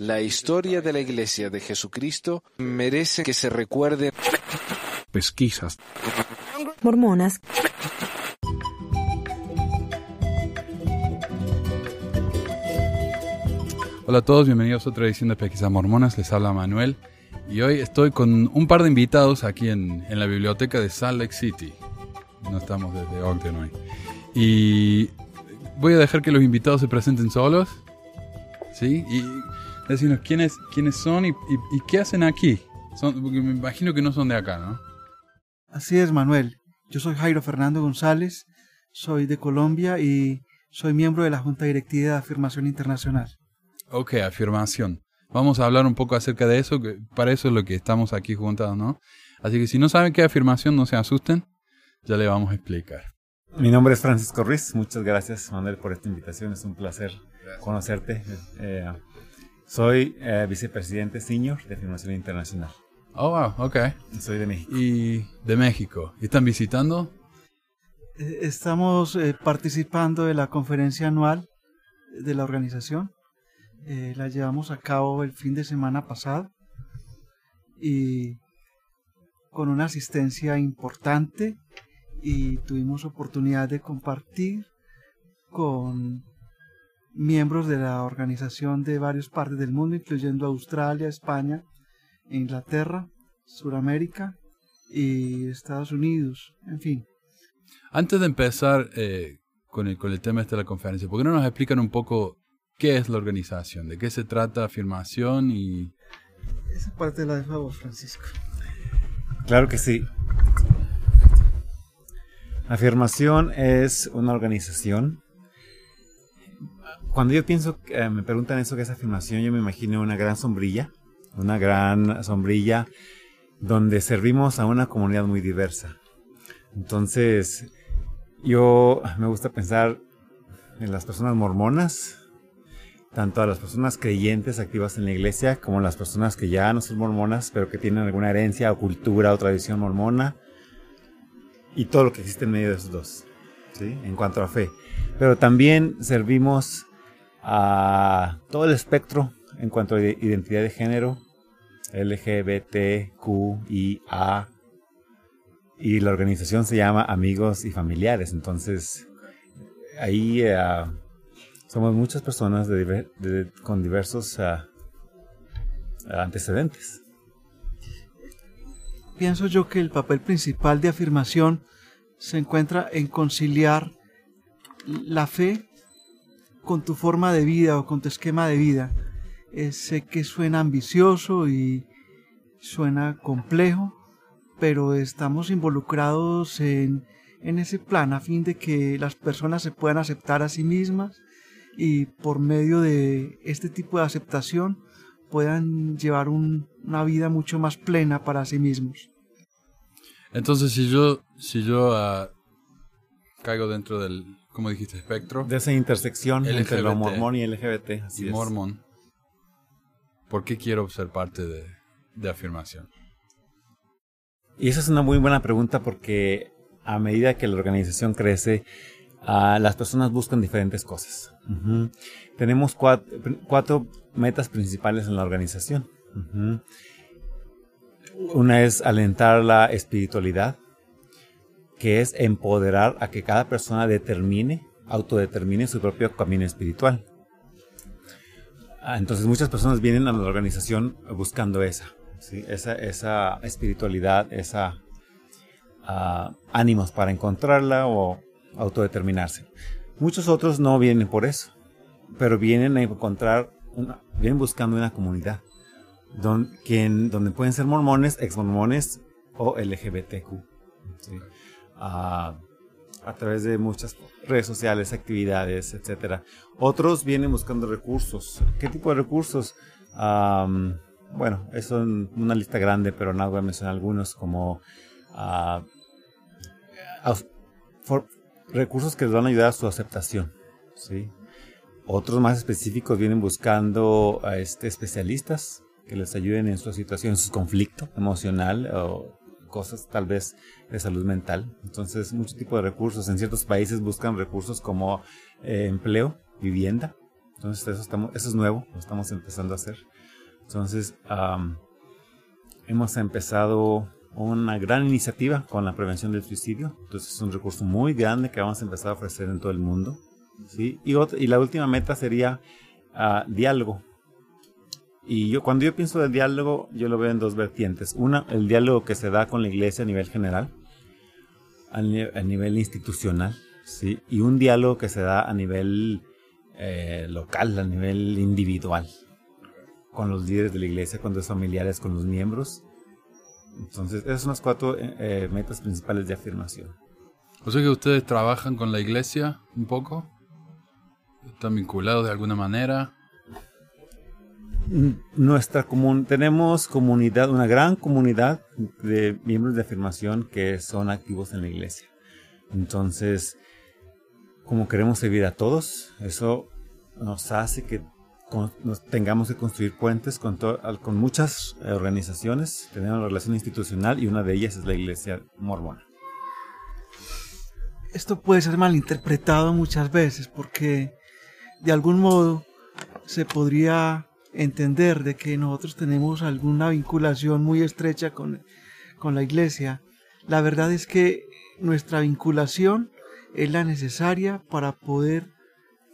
La historia de la Iglesia de Jesucristo merece que se recuerde. Pesquisas. Mormonas. Hola a todos, bienvenidos a otra edición de Pesquisas Mormonas. Les habla Manuel. Y hoy estoy con un par de invitados aquí en, en la biblioteca de Salt Lake City. No estamos desde Ogden hoy. Y voy a dejar que los invitados se presenten solos. ¿Sí? Y decirnos quiénes, quiénes son y, y- y qué hacen aquí. Son, porque me imagino que no son de acá, ¿no? Así es, Manuel. Yo soy Jairo Fernando González, soy de Colombia y soy miembro de la Junta Directiva de Afirmación Internacional. Ok, afirmación. Vamos a hablar un poco acerca de eso, que para eso es lo que estamos aquí juntados, ¿no? Así que si no saben qué es afirmación, no se asusten, ya le vamos a explicar. Mi nombre es Francisco Ruiz. Muchas gracias, Manuel, por esta invitación. Es un placer conocerte. Eh, soy eh, vicepresidente senior de Afirmación Internacional. Oh, wow, ok. Soy de México. Y de México. ¿Y ¿Están visitando? Eh, Estamos eh, participando de la conferencia anual de la organización. Eh, la llevamos a cabo el fin de semana pasado y con una asistencia importante y tuvimos oportunidad de compartir con miembros de la organización de varias partes del mundo, incluyendo Australia, España, Inglaterra, Suramérica y Estados Unidos, en fin. Antes de empezar eh, con, el, con el tema este de la conferencia, ¿por qué no nos explican un poco qué es la organización? ¿De qué se trata afirmación? Y Esa parte la dejo a vos, Francisco. Claro que sí. Afirmación es una organización. Cuando yo pienso, eh, me preguntan eso que es afirmación, yo me imagino una gran sombrilla, una gran sombrilla donde servimos a una comunidad muy diversa. Entonces, yo me gusta pensar en las personas mormonas, tanto a las personas creyentes activas en la iglesia como las personas que ya no son mormonas, pero que tienen alguna herencia o cultura o tradición mormona, y todo lo que existe en medio de esos dos, ¿sí? en cuanto a fe. Pero también servimos a todo el espectro en cuanto a identidad de género, LGBTQIA, y la organización se llama Amigos y Familiares, entonces ahí eh, somos muchas personas de con diversos ah, antecedentes. Pienso yo que el papel principal de afirmación se encuentra en conciliar la fe con tu forma de vida o con tu esquema de vida. Eh, sé que suena ambicioso y suena complejo, pero estamos involucrados en, en ese plan a fin de que las personas se puedan aceptar a sí mismas y por medio de este tipo de aceptación puedan llevar un- una vida mucho más plena para sí mismos. entonces si yo, si yo ah, caigo dentro del, ¿cómo dijiste? Espectro. De esa intersección entre lo mormón y LGBT. Así y es. mormón. ¿Por qué quiero ser parte de, de afirmación? Y esa es una muy buena pregunta porque a medida que la organización crece, ah, las personas buscan diferentes cosas. Tenemos cuatro, cuatro metas principales en la organización. Una es alentar la espiritualidad, que es empoderar a que cada persona determine, autodetermine su propio camino espiritual. Ah, Entonces muchas personas vienen a la organización buscando esa, esa, espiritualidad, esa ah, ánimos para encontrarla o autodeterminarse. Muchos otros no vienen por eso, pero vienen a encontrar, una, vienen buscando una comunidad don- quien- donde pueden ser mormones, exmormones o LGBTQ. ¿sí? A través de muchas redes sociales, actividades, etcétera. Otros vienen buscando recursos. ¿Qué tipo de recursos? Am, bueno, es una lista grande, pero nada voy a mencionar algunos como ah, recursos que les van a ayudar a su aceptación. ¿sí? Otros más específicos vienen buscando a este, especialistas que les ayuden en su situación, en su conflicto emocional o cosas tal vez de salud mental. Entonces, mucho tipo de recursos. En ciertos países buscan recursos como eh, empleo, vivienda, Entonces eso, estamos, eso es nuevo, lo estamos empezando a hacer. Entonces hemos empezado una gran iniciativa con la prevención del suicidio. Entonces es un recurso muy grande que vamos a empezar a ofrecer en todo el mundo. ¿sí? Y, y la última meta sería uh, diálogo. Y yo cuando yo pienso de diálogo, yo lo veo en dos vertientes. Una, el diálogo que se da con la iglesia a nivel general, a, nivel institucional, ¿sí? y un diálogo que se da a nivel eh, local, a nivel individual, con los líderes de la iglesia, con los familiares, con los miembros. Entonces, esas son las cuatro eh, eh, metas principales de afirmación. O sea que ustedes trabajan con la iglesia un poco, están vinculados de alguna manera nuestra común tenemos comunidad, una gran comunidad de miembros de afirmación que son activos en la iglesia. Entonces, como queremos servir a todos, eso nos hace que tengamos que construir puentes con, con muchas organizaciones. Tenemos una relación institucional y una de ellas es la iglesia mormona. Esto puede ser malinterpretado muchas veces porque de algún modo se podría entender de que nosotros tenemos alguna vinculación muy estrecha con, con la iglesia. La verdad es que nuestra vinculación es la necesaria para poder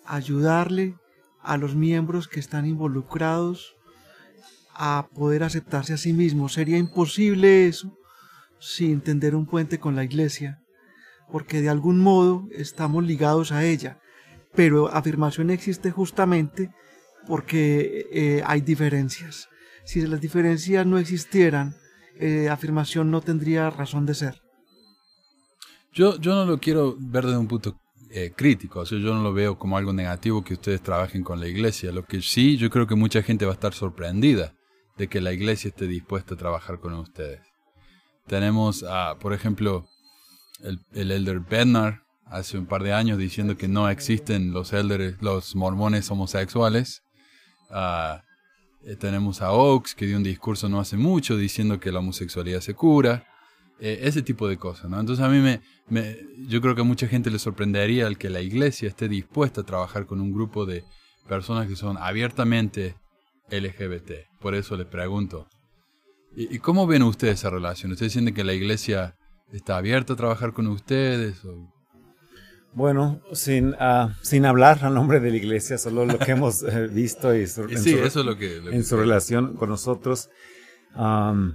ayudarle a los miembros que están involucrados a poder aceptarse a sí mismos. Sería imposible eso sin tender un puente con la iglesia, porque de algún modo estamos ligados a ella. Pero afirmación existe justamente porque eh, hay diferencias. Si las diferencias no existieran, eh, afirmación no tendría razón de ser. Yo, yo no lo quiero ver desde un punto eh, crítico, o sea, yo no lo veo como algo negativo que ustedes trabajen con la iglesia. Lo que sí, yo creo que mucha gente va a estar sorprendida de que la iglesia esté dispuesta a trabajar con ustedes. Tenemos, por ejemplo, el, el elder Bernard hace un par de años diciendo que no existen los elders, los mormones homosexuales Eh, tenemos a Oaks, que dio un discurso no hace mucho diciendo que la homosexualidad se cura. Eh, ese tipo de cosas, ¿no? Entonces a mí me, me, yo creo que a mucha gente le sorprendería el que la iglesia esté dispuesta a trabajar con un grupo de personas que son abiertamente LGBT. Por eso les pregunto, ¿y, cómo ven ustedes esa relación? ¿Ustedes sienten que la iglesia está abierta a trabajar con ustedes? O bueno, sin, uh, sin hablar a nombre de la iglesia, solo lo que hemos eh, visto y su, en, su, eso lo que, en su relación con nosotros. Um,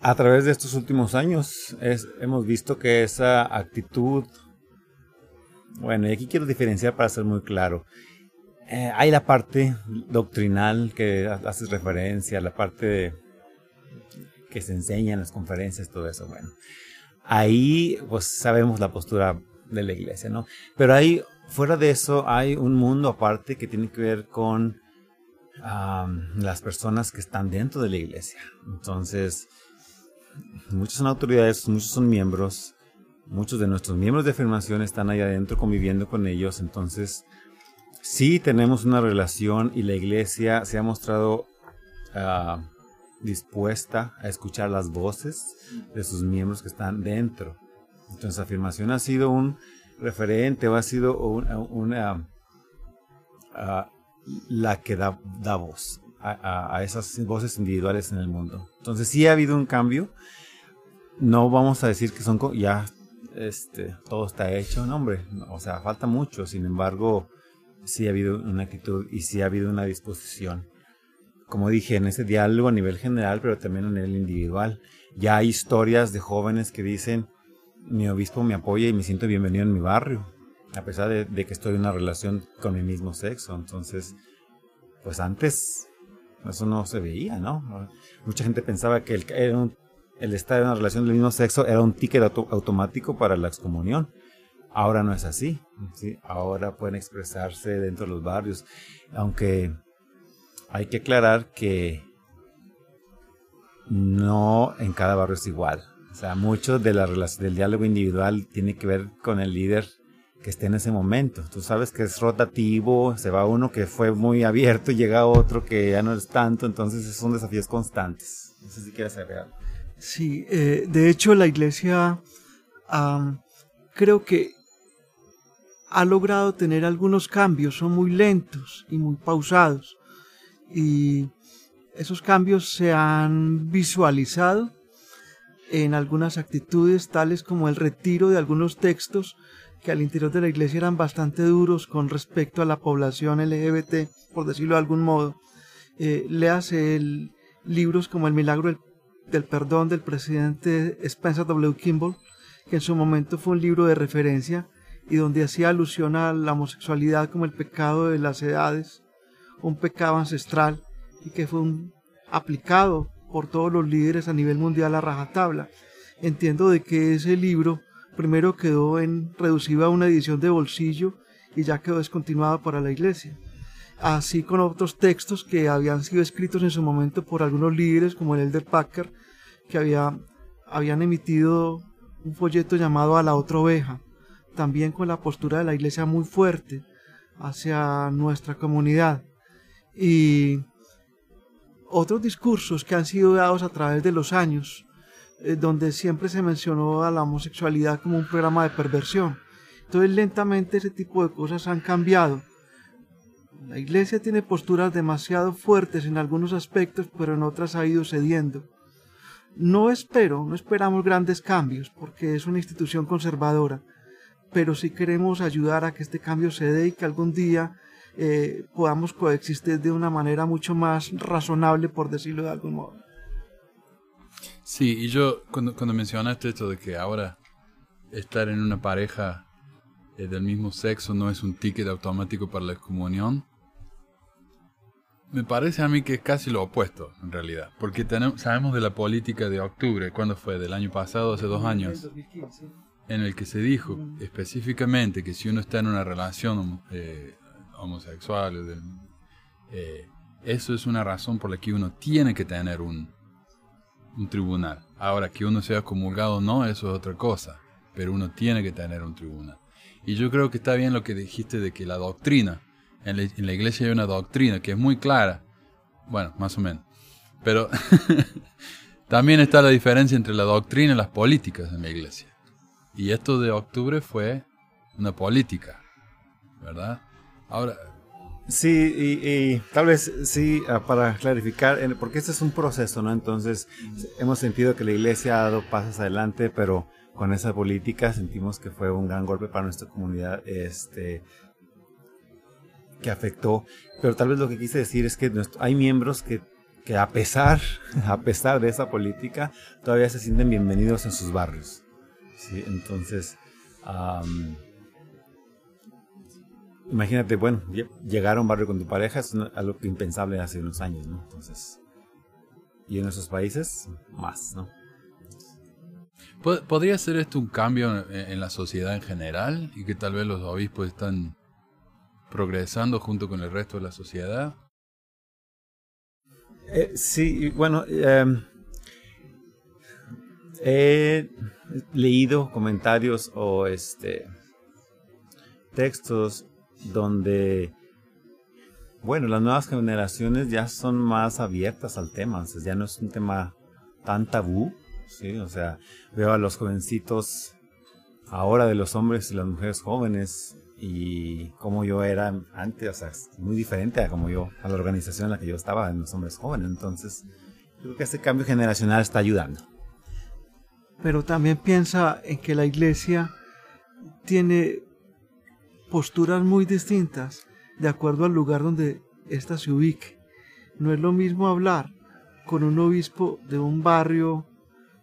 a través de estos últimos años es, hemos visto que esa actitud, bueno, y aquí quiero diferenciar para ser muy claro. Eh, hay la parte doctrinal que haces referencia, la parte que se enseña en las conferencias, todo eso, bueno ahí pues sabemos la postura de la iglesia, ¿no? Pero ahí, fuera de eso, hay un mundo aparte que tiene que ver con las personas que están dentro de la iglesia. Entonces, muchos son autoridades, muchos son miembros, muchos de nuestros miembros de afirmación están ahí adentro conviviendo con ellos. Entonces, sí tenemos una relación y la iglesia se ha mostrado ah, dispuesta a escuchar las voces de sus miembros que están dentro. Entonces, afirmación ha sido un referente o ha sido una, la que da, da voz a, a, esas voces individuales en el mundo. Entonces, sí ha habido un cambio. No vamos a decir que son ya este, todo está hecho, no, hombre. O sea, falta mucho. Sin embargo, sí ha habido una actitud y sí ha habido una disposición como dije, en ese diálogo a nivel general, pero también a nivel individual. Ya hay historias de jóvenes que dicen, mi obispo me apoya y me siento bienvenido en mi barrio, a pesar de, que estoy en una relación con mi mismo sexo. Entonces, pues antes eso no se veía, ¿no? Mucha gente pensaba que el, el estar en una relación del mismo sexo era un ticket automático para la excomunión. Ahora no es así, ¿sí? Ahora pueden expresarse dentro de los barrios, aunque hay que aclarar que no en cada barrio es igual. O sea, mucho de la del diálogo individual tiene que ver con el líder que esté en ese momento. Tú sabes que es rotativo, se va uno que fue muy abierto y llega otro que ya no es tanto, entonces son desafíos constantes. No sé si quieres agregar. Sí, eh, de hecho la iglesia creo que ha logrado tener algunos cambios, son muy lentos y muy pausados. Y esos cambios se han visualizado en algunas actitudes tales como el retiro de algunos textos que al interior de la iglesia eran bastante duros con respecto a la población LGBT, por decirlo de algún modo. Eh, léase libros como El milagro del, del, perdón del presidente Spencer W. Kimball, que en su momento fue un libro de referencia y donde hacía alusión a la homosexualidad como el pecado de las edades, un pecado ancestral y que fue aplicado por todos los líderes a nivel mundial a rajatabla. Entiendo de que ese libro primero quedó en reducido a una edición de bolsillo y ya quedó descontinuado para la iglesia. Así con otros textos que habían sido escritos en su momento por algunos líderes como el Elder Packer, que había, habían emitido un folleto llamado A la otra oveja, también con la postura de la iglesia muy fuerte hacia nuestra comunidad. Y otros discursos que han sido dados a través de los años, eh, donde siempre se mencionó a la homosexualidad como un programa de perversión. Entonces lentamente ese tipo de cosas han cambiado. La iglesia tiene posturas demasiado fuertes en algunos aspectos, pero en otras ha ido cediendo. No espero, no esperamos grandes cambios, porque es una institución conservadora, pero sí queremos ayudar a que este cambio se dé y que algún día eh, podamos coexistir de una manera mucho más razonable, por decirlo de algún modo. Sí, y yo cuando, cuando mencionaste esto de que ahora estar en una pareja eh, del mismo sexo no es un ticket automático para la excomunión, me parece a mí que es casi lo opuesto, en realidad. Porque tenemos, sabemos de la política de octubre, ¿cuándo fue? ¿Del año pasado, hace dos años? en el que se dijo específicamente que si uno está en una relación eh, homosexual, eh, eso es una razón por la que uno tiene que tener un, un tribunal. Ahora, que uno sea comulgado o no, eso es otra cosa, pero uno tiene que tener un tribunal. Y yo creo que está bien lo que dijiste de que la doctrina, en la, en la iglesia hay una doctrina que es muy clara, bueno, más o menos, pero también está la diferencia entre la doctrina y las políticas en la iglesia. Y esto de octubre fue una política, ¿verdad? Ahora... Sí, y, tal vez sí, ah, para clarificar, porque este es un proceso, ¿no? Entonces, hemos sentido que la iglesia ha dado pasos adelante, pero con esa política sentimos que fue un gran golpe para nuestra comunidad, este, que afectó. Pero tal vez lo que quise decir es que hay miembros que, que a pesar, a pesar de esa política, todavía se sienten bienvenidos en sus barrios. ¿sí? Entonces, imagínate, bueno, llegar a un barrio con tu pareja es algo impensable hace unos años, ¿no? Entonces, y en esos países, más, ¿no? ¿Podría ser esto un cambio en la sociedad en general y que tal vez los obispos están progresando junto con el resto de la sociedad? Eh, sí, bueno, em, He leído comentarios o este textos donde bueno, las nuevas generaciones ya son más abiertas al tema, ya no es un tema tan tabú, sí, o sea, veo a los jovencitos ahora de los hombres y las mujeres jóvenes y como yo era antes, o sea, muy diferente a como yo, a la organización en la que yo estaba en los hombres jóvenes, entonces creo que este cambio generacional está ayudando. Pero también piensa en que la iglesia tiene posturas muy distintas de acuerdo al lugar donde ésta se ubique. No es lo mismo hablar con un obispo de un barrio,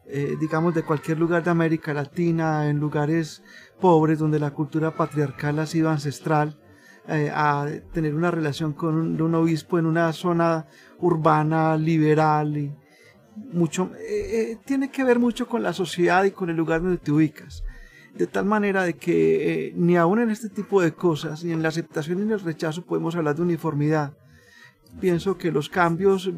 eh, digamos, de cualquier lugar de América Latina, en lugares pobres donde la cultura patriarcal ha sido ancestral, eh, a tener una relación con un, obispo en una zona urbana, liberal y, mucho, eh, tiene que ver mucho con la sociedad y con el lugar donde te ubicas. De tal manera de que eh, ni aún en este tipo de cosas, ni en la aceptación ni en el rechazo podemos hablar de uniformidad. Pienso que los cambios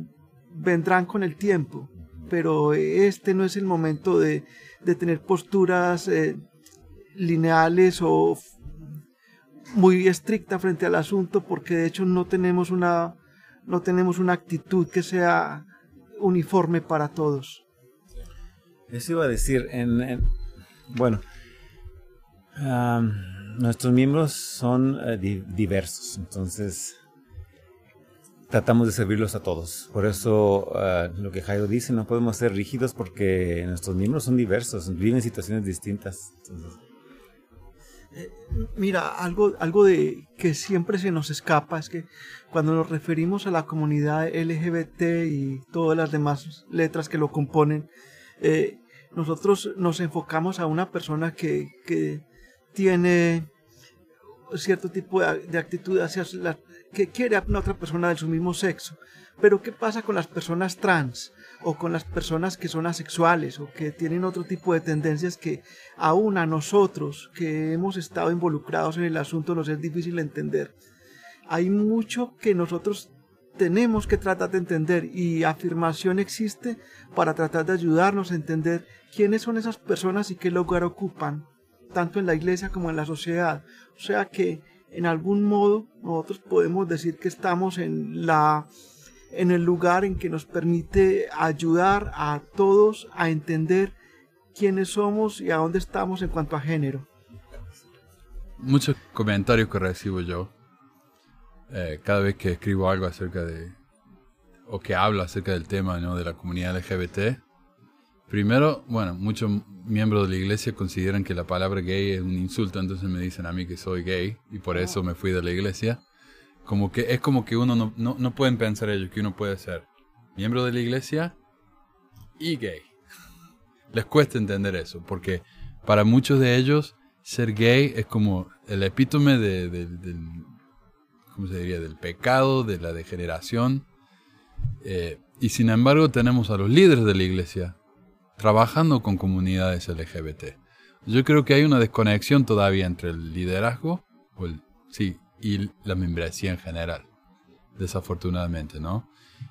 vendrán con el tiempo, pero este no es el momento de, de tener posturas lineales o muy estrictas frente al asunto, porque de hecho no tenemos una, no tenemos una actitud que sea uniforme para todos. Eso iba a decir, en, bueno, nuestros miembros son eh, di- diversos, entonces tratamos de servirlos a todos. Por eso ah, lo que Jairo dice, no podemos ser rígidos porque nuestros miembros son diversos, viven situaciones distintas. Entonces, Mira, algo, algo de que siempre se nos escapa es que cuando nos referimos a la comunidad LGBT y todas las demás letras que lo componen, eh, nosotros nos enfocamos a una persona que tiene cierto tipo de, actitud hacia la, que quiere a una otra persona de su mismo sexo. Pero ¿qué pasa con las personas trans o con las personas que son asexuales o que tienen otro tipo de tendencias que aún a nosotros que hemos estado involucrados en el asunto nos es difícil entender? Hay mucho que nosotros tenemos que tratar de entender y afirmación existe para tratar de ayudarnos a entender quiénes son esas personas y qué lugar ocupan, tanto en la iglesia como en la sociedad. O sea que en algún modo nosotros podemos decir que estamos en la en el lugar en que nos permite ayudar a todos a entender quiénes somos y a dónde estamos en cuanto a género. Muchos comentarios que recibo yo eh, cada vez que escribo algo acerca de o que hablo acerca del tema de la comunidad LGBT. Primero, bueno, muchos miembros de la iglesia consideran que la palabra gay es un insulto, entonces me dicen a mí que soy gay y por eso me fui de la iglesia. Como que es como que uno no, no, no pueden pensar ellos que uno puede ser miembro de la iglesia y gay. Les cuesta entender eso, porque para muchos de ellos ser gay es como el epítome de, de- del, ¿cómo se diría? del pecado, de la degeneración. Eh, y sin embargo tenemos a los líderes de la iglesia trabajando con comunidades LGBT. Yo creo que hay una desconexión todavía entre el liderazgo el, sí, y la membresía en general, desafortunadamente, ¿no?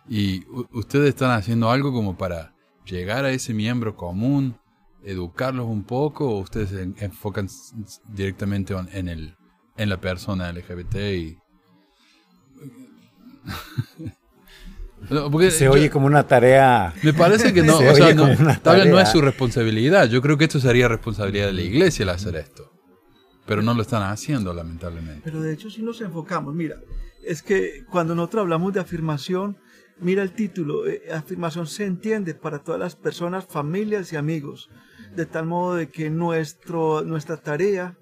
Y ustedes están haciendo algo como para llegar a ese miembro común, educarlos un poco, o ustedes enfocan directamente en, el, en la persona LGBT. No, porque se yo- oye como una tarea. me parece que no, Se o sea, oye no, no es su responsabilidad. Yo creo que esto sería responsabilidad de la iglesia el hacer esto. Pero no lo están haciendo, lamentablemente. Pero de hecho si nos enfocamos, mira, es que cuando nosotros hablamos de afirmación, mira el título, eh, afirmación se entiende para todas las personas, familias y amigos, de tal modo de que nuestro, nuestra tarea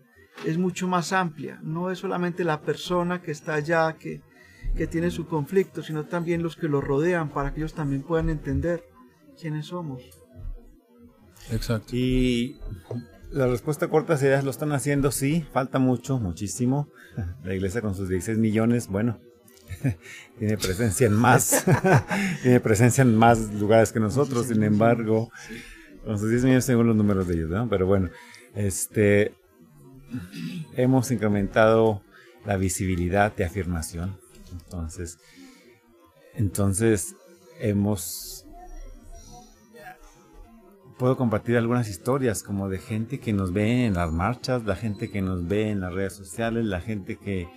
es mucho más amplia, no es solamente la persona que está allá, que, que tiene su conflicto, sino también los que lo rodean, para que ellos también puedan entender quiénes somos. Exacto. Y la respuesta corta sería, lo están haciendo, sí, falta mucho, muchísimo. La iglesia con sus 16 millones, bueno, tiene presencia en más, tiene presencia en más lugares que nosotros, sin embargo, con sus 10 millones según los números de ellos, ¿no? Pero bueno, este, hemos incrementado la visibilidad de afirmación. Entonces, entonces hemos puedo compartir algunas historias como de gente que nos ve en las marchas, la gente que nos ve en las redes sociales, la gente que,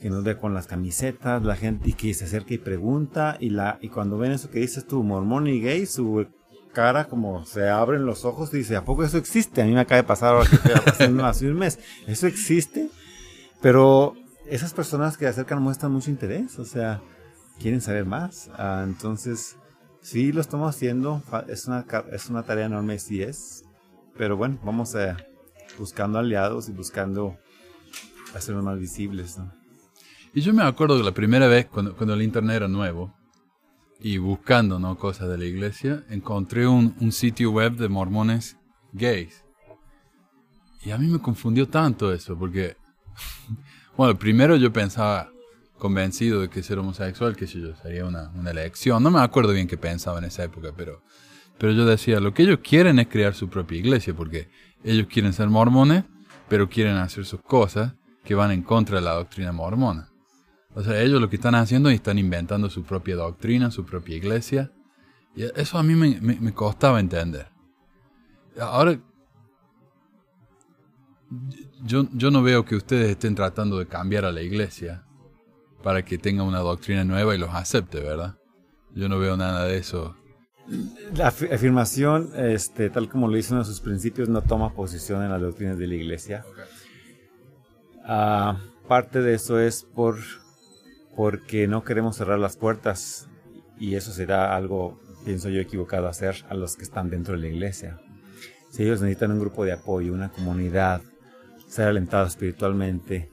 que nos ve con las camisetas, la gente que se acerca y pregunta y la y cuando ven eso que dices tú, mormón y gay, su cara como se abren los ojos y dice, ¿a poco eso existe? A mí me acaba de pasar ahora que hace un mes. ¿Eso existe? Pero esas personas que se acercan muestran mucho interés, o sea, quieren saber más. Ah, entonces, sí lo estamos haciendo, es una, es una tarea enorme, sí es, pero bueno, vamos a buscando aliados y buscando hacernos más visibles, ¿no? Y yo me acuerdo que la primera vez, cuando, cuando el internet era nuevo, y buscando ¿no? cosas de la iglesia, encontré un, un sitio web de mormones gays. Y a mí me confundió tanto eso, porque, bueno, primero yo pensaba, convencido de que ser homosexual, que sé yo, sería una, una elección. No me acuerdo bien qué pensaba en esa época, pero, pero yo decía, lo que ellos quieren es crear su propia iglesia, porque ellos quieren ser mormones, pero quieren hacer sus cosas que van en contra de la doctrina mormona. O sea, ellos lo que están haciendo es están inventando su propia doctrina, su propia iglesia. Y eso a mí me, me- me costaba entender. Ahora, yo, yo no veo que ustedes estén tratando de cambiar a la iglesia para que tenga una doctrina nueva y los acepte, ¿verdad? Yo no veo nada de eso. La af- afirmación, este, tal como lo hizo uno de sus principios, no toma posición en las doctrinas de la iglesia. ah, parte de eso es por porque no queremos cerrar las puertas y eso será algo, pienso yo, equivocado hacer a los que están dentro de la iglesia. Si ellos necesitan un grupo de apoyo, una comunidad, ser alentados espiritualmente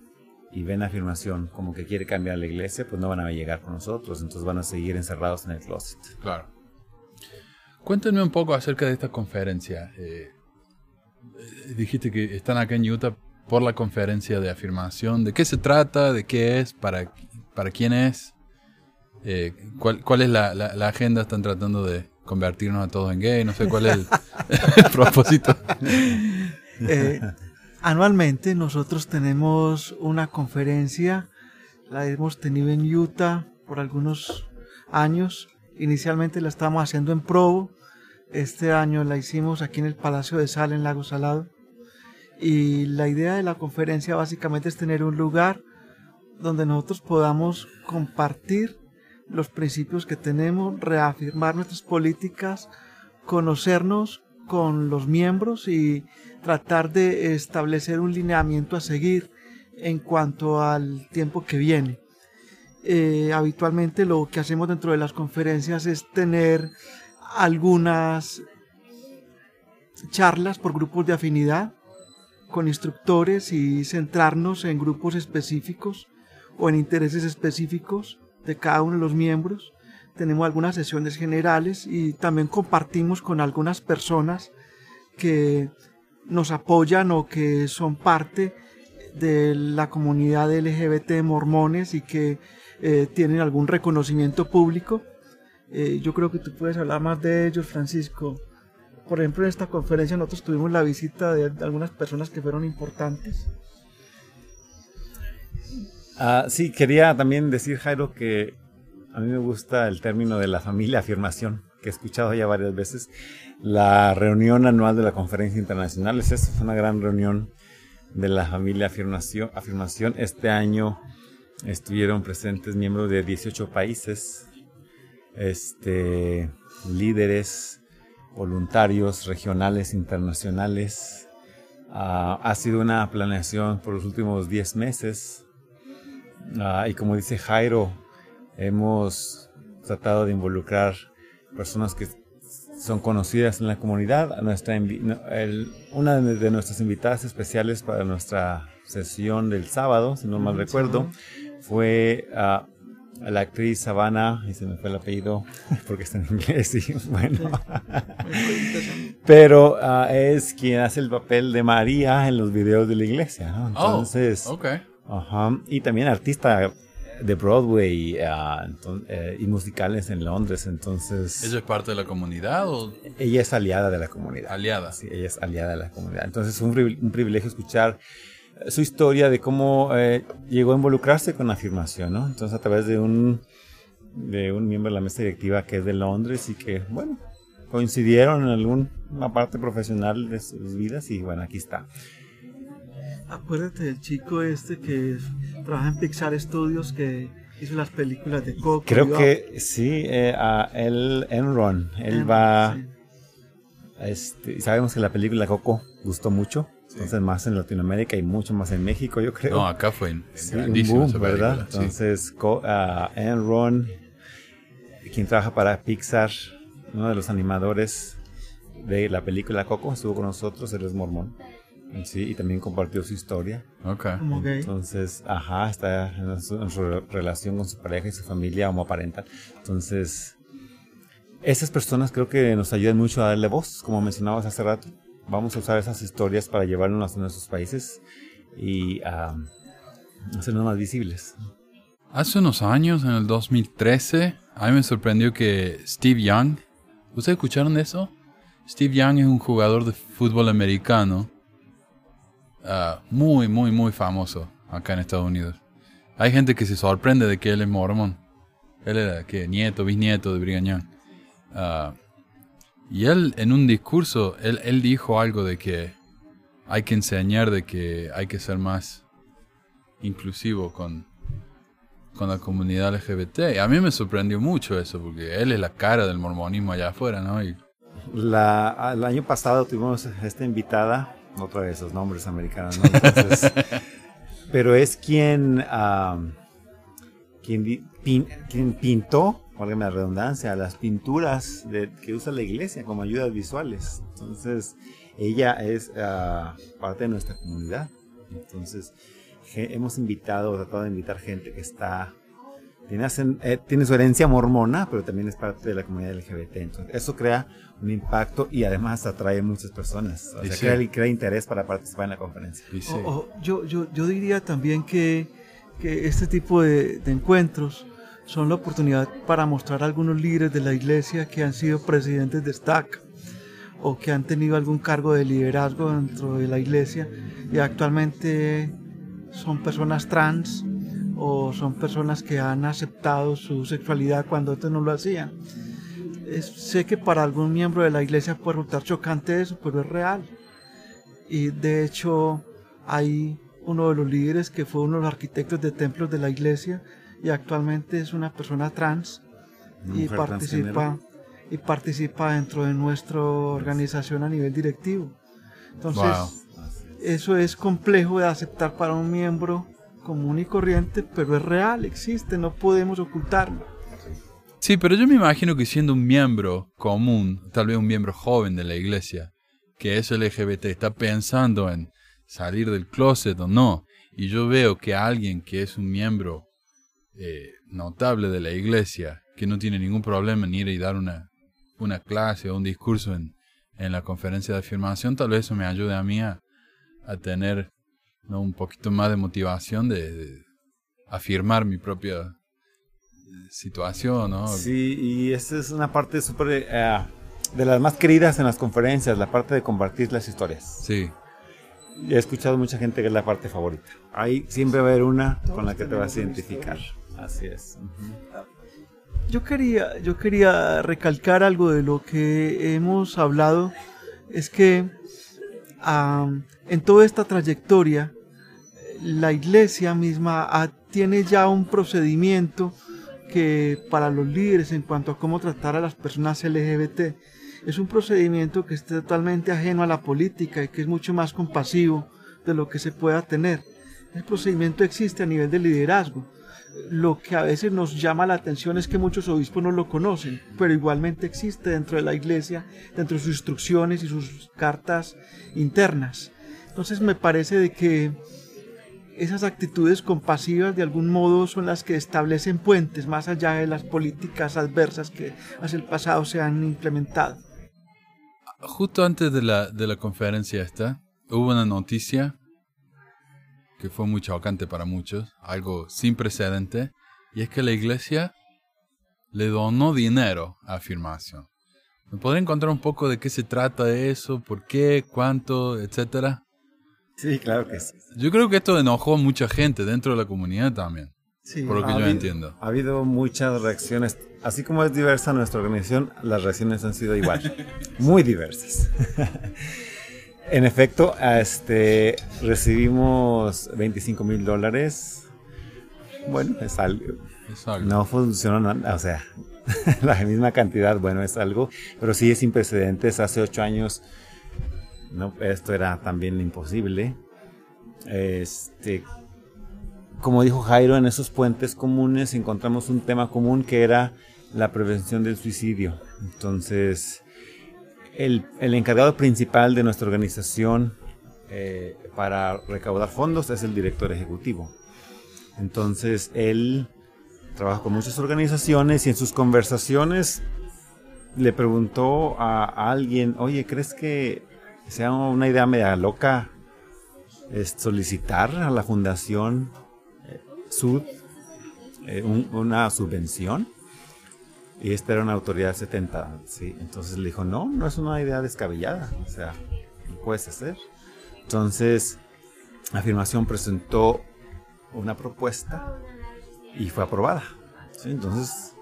y ven afirmación como que quiere cambiar la iglesia, pues no van a llegar con nosotros, entonces van a seguir encerrados en el closet. Claro. Cuéntenme un poco acerca de esta conferencia. Eh, eh, dijiste que están acá en Utah por la conferencia de afirmación. ¿De qué se trata? ¿De qué es? ¿Para, para quién es? Eh, ¿cuál, ¿Cuál es la, la, la agenda? ¿Están tratando de convertirnos a todos en gay? No sé cuál es el, el propósito. Eh, anualmente nosotros tenemos una conferencia, la hemos tenido en Utah por algunos años. Inicialmente la estábamos haciendo en Provo, este año la hicimos aquí en el Palacio de Sal en Lago Salado. Y la idea de la conferencia básicamente es tener un lugar donde nosotros podamos compartir los principios que tenemos, reafirmar nuestras políticas, conocernos con los miembros y tratar de establecer un lineamiento a seguir en cuanto al tiempo que viene. Eh, habitualmente lo que hacemos dentro de las conferencias es tener algunas charlas por grupos de afinidad con instructores y centrarnos en grupos específicos o en intereses específicos de cada uno de los miembros. Tenemos algunas sesiones generales y también compartimos con algunas personas que nos apoyan o que son parte de la comunidad LGBT mormones y que eh, tienen algún reconocimiento público. Eh, yo creo que tú puedes hablar más de ellos, Francisco. Por ejemplo, en esta conferencia nosotros tuvimos la visita de, algunas personas que fueron importantes. Ah, sí, quería también decir, Jairo, que a mí me gusta el término de la familia afirmación, que he escuchado ya varias veces. La reunión anual de la conferencia internacional es es una gran reunión de la familia afirmación. afirmación. Este año estuvieron presentes miembros de 18 países, este, líderes, voluntarios regionales, internacionales. Ah, ha sido una planeación por los últimos 10 meses. Ah, y como dice Jairo, hemos tratado de involucrar personas que son conocidas en la comunidad. Nuestra, el, una de nuestras invitadas especiales para nuestra sesión del sábado, si no mal recuerdo, fue uh, la actriz Savannah, y se me fue el apellido porque está en inglés, y bueno. Pero uh, es quien hace el papel de María en los videos de la iglesia, ¿no? Entonces, oh, okay. Ajá. Y también artista de Broadway uh, entonces, eh, y musicales en Londres, entonces... ¿Ella es parte de la comunidad o...? Ella es aliada de la comunidad. Aliada. Sí, ella es aliada de la comunidad. Entonces es un, un privilegio escuchar su historia de cómo eh, llegó a involucrarse con la afirmación, ¿no? Entonces a través de un, de un miembro de la mesa directiva que es de Londres y que, bueno, coincidieron en alguna parte profesional de sus vidas y bueno, aquí está. Acuérdate del chico este que trabaja en Pixar Studios que hizo las películas de Coco. Creo que sí, eh, a él, Enron, él Enron, va... Sí. Este, sabemos que la película Coco gustó mucho, sí. entonces más en Latinoamérica y mucho más en México, yo creo. No, acá fue en, en sí, grandísimo, boom, ¿verdad? Entonces, uh, Enron, quien trabaja para Pixar, uno de los animadores de la película Coco, estuvo con nosotros, él es mormón. Sí, y también compartió su historia. Okay. Entonces, ajá, está en su, en su, relación con su pareja y su familia homoparental. Entonces, esas personas creo que nos ayudan mucho a darle voz, como mencionabas hace rato. Vamos a usar esas historias para llevarnos a nuestros países y um, hacernos más visibles. Hace unos años, en el 2013, a mí me sorprendió que Steve Young, ¿ustedes escucharon de eso? Steve Young es un jugador de fútbol americano Uh, muy, muy, muy famoso acá en Estados Unidos. Hay gente que se sorprende de que él es mormón. Él era que nieto, bisnieto de Brigham Young. Uh, y él en un discurso, él, él dijo algo de que hay que enseñar de que hay que ser más inclusivo con, con la comunidad LGBT. Y a mí me sorprendió mucho eso, porque él es la cara del mormonismo allá afuera, ¿no? Y, el año pasado tuvimos esta invitada otra de esos nombres americanos, ¿no? Entonces, pero es quien, ah, quien, pin- quien pintó, válgame la redundancia, las pinturas de- que usa la iglesia como ayudas visuales. Entonces, ella es ah, parte de nuestra comunidad. Entonces, hemos invitado, tratado de invitar gente que está eh, tiene su herencia mormona, pero también es parte de la comunidad LGBT. Entonces, eso crea un impacto y además atrae muchas personas. O Y sea, sí. crea, crea interés para participar en la conferencia. Sí. O- o yo, yo, yo diría también que, que este tipo de, de encuentros son la oportunidad para mostrar a algunos líderes de la iglesia que han sido presidentes de STAC o que han tenido algún cargo de liderazgo dentro de la iglesia y actualmente son personas trans o son personas que han aceptado su sexualidad cuando antes no lo hacían. Es- sé que para algún miembro de la iglesia puede resultar chocante eso, pero es real. Y de hecho hay uno de los líderes que fue uno de los arquitectos de templos de la iglesia y actualmente es una persona trans Una y participa y participa dentro de nuestra organización a nivel directivo. Entonces, Wow. eso es complejo de aceptar para un miembro común y corriente, pero es real, existe, no podemos ocultarlo. Sí, pero yo me imagino que siendo un miembro común, tal vez un miembro joven de la iglesia, que es LGBT, está pensando en salir del closet o no, y yo veo que alguien que es un miembro eh, notable de la iglesia, que no tiene ningún problema en ir y dar una, una clase o un discurso en, en la conferencia de afirmación, tal vez eso me ayude a mí a, a tener ¿no? un poquito más de motivación de, de afirmar mi propia situación, ¿no? Sí, y esa es una parte súper eh, de las más queridas en las conferencias, la parte de compartir las historias. Sí. He escuchado mucha gente que es la parte favorita. Ahí siempre va a haber una con la que te vas a identificar. Así es. Yo quería, yo quería recalcar algo de lo que hemos hablado, es que en toda esta trayectoria, la iglesia misma tiene ya un procedimiento que para los líderes en cuanto a cómo tratar a las personas LGBT es un procedimiento que es totalmente ajeno a la política y que es mucho más compasivo de lo que se pueda tener. El procedimiento existe a nivel de liderazgo. Lo que a veces nos llama la atención es que muchos obispos no lo conocen, pero igualmente existe dentro de la iglesia, dentro de sus instrucciones y sus cartas internas. Entonces me parece de que esas actitudes compasivas de algún modo son las que establecen puentes más allá de las políticas adversas que hacia el pasado se han implementado. Justo antes de la, de la conferencia esta, hubo una noticia que fue muy chocante para muchos, algo sin precedente, y es que la iglesia le donó dinero a Afirmación. ¿Me podría encontrar un poco de qué se trata eso? ¿Por qué? ¿Cuánto? Etcétera. Sí, claro que sí. Yo creo que esto enojó a mucha gente dentro de la comunidad también, Sí. por lo que Ha yo habido- entiendo. Ha habido muchas reacciones. Así como es diversa nuestra organización, las reacciones han sido igual. Muy diversas. en efecto, este, recibimos 25 mil dólares. Bueno, es algo. Es algo. No funcionó, nada, o sea, la misma cantidad, bueno, es algo, pero sí es sin precedentes. Hace ocho años, no, esto era también imposible. Este, como dijo Jairo, en esos puentes comunes encontramos un tema común que era la prevención del suicidio. Entonces, el, el encargado principal de nuestra organización eh, para recaudar fondos es el director ejecutivo. Entonces, él trabaja con muchas organizaciones y en sus conversaciones le preguntó a, a alguien, oye, ¿crees que sea una idea media loca es solicitar a la Fundación eh, Sud eh, un- una subvención? Y esta era una autoridad 70, ¿sí? Entonces le dijo, no, no es una idea descabellada, o sea, lo puedes hacer. Entonces, Afirmación presentó una propuesta y fue aprobada. Entonces,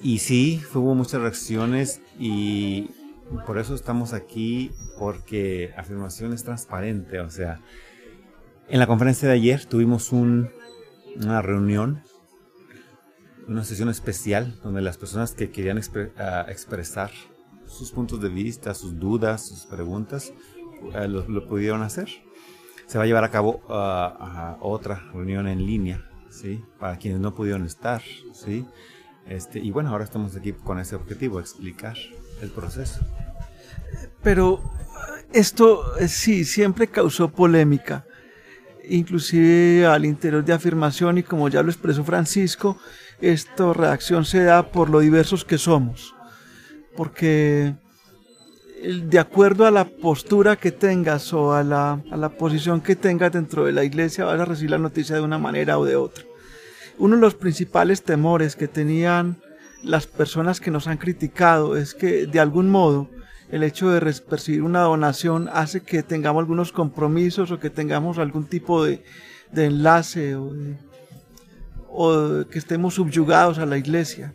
y sí, hubo muchas reacciones y por eso estamos aquí, porque afirmación es transparente. O sea, en la conferencia de ayer tuvimos un- una reunión, una sesión especial donde las personas que querían ah, expresar sus puntos de vista, sus dudas, sus preguntas, ah, lo, pudieron hacer. se va a llevar a cabo ah, otra reunión en línea, ¿sí? Para quienes no pudieron estar, ¿sí? Este, y bueno, ahora estamos aquí con ese objetivo, explicar el proceso. Pero esto eh, sí, siempre causó polémica, inclusive al interior de afirmación y como ya lo expresó Francisco, esta reacción se da por lo diversos que somos, porque de acuerdo a la postura que tengas o a la, a la posición que tengas dentro de la iglesia vas a recibir la noticia de una manera o de otra. Uno de los principales temores que tenían las personas que nos han criticado es que de algún modo el hecho de percibir una donación hace que tengamos algunos compromisos o que tengamos algún tipo de, de enlace o, o que estemos subyugados a la iglesia.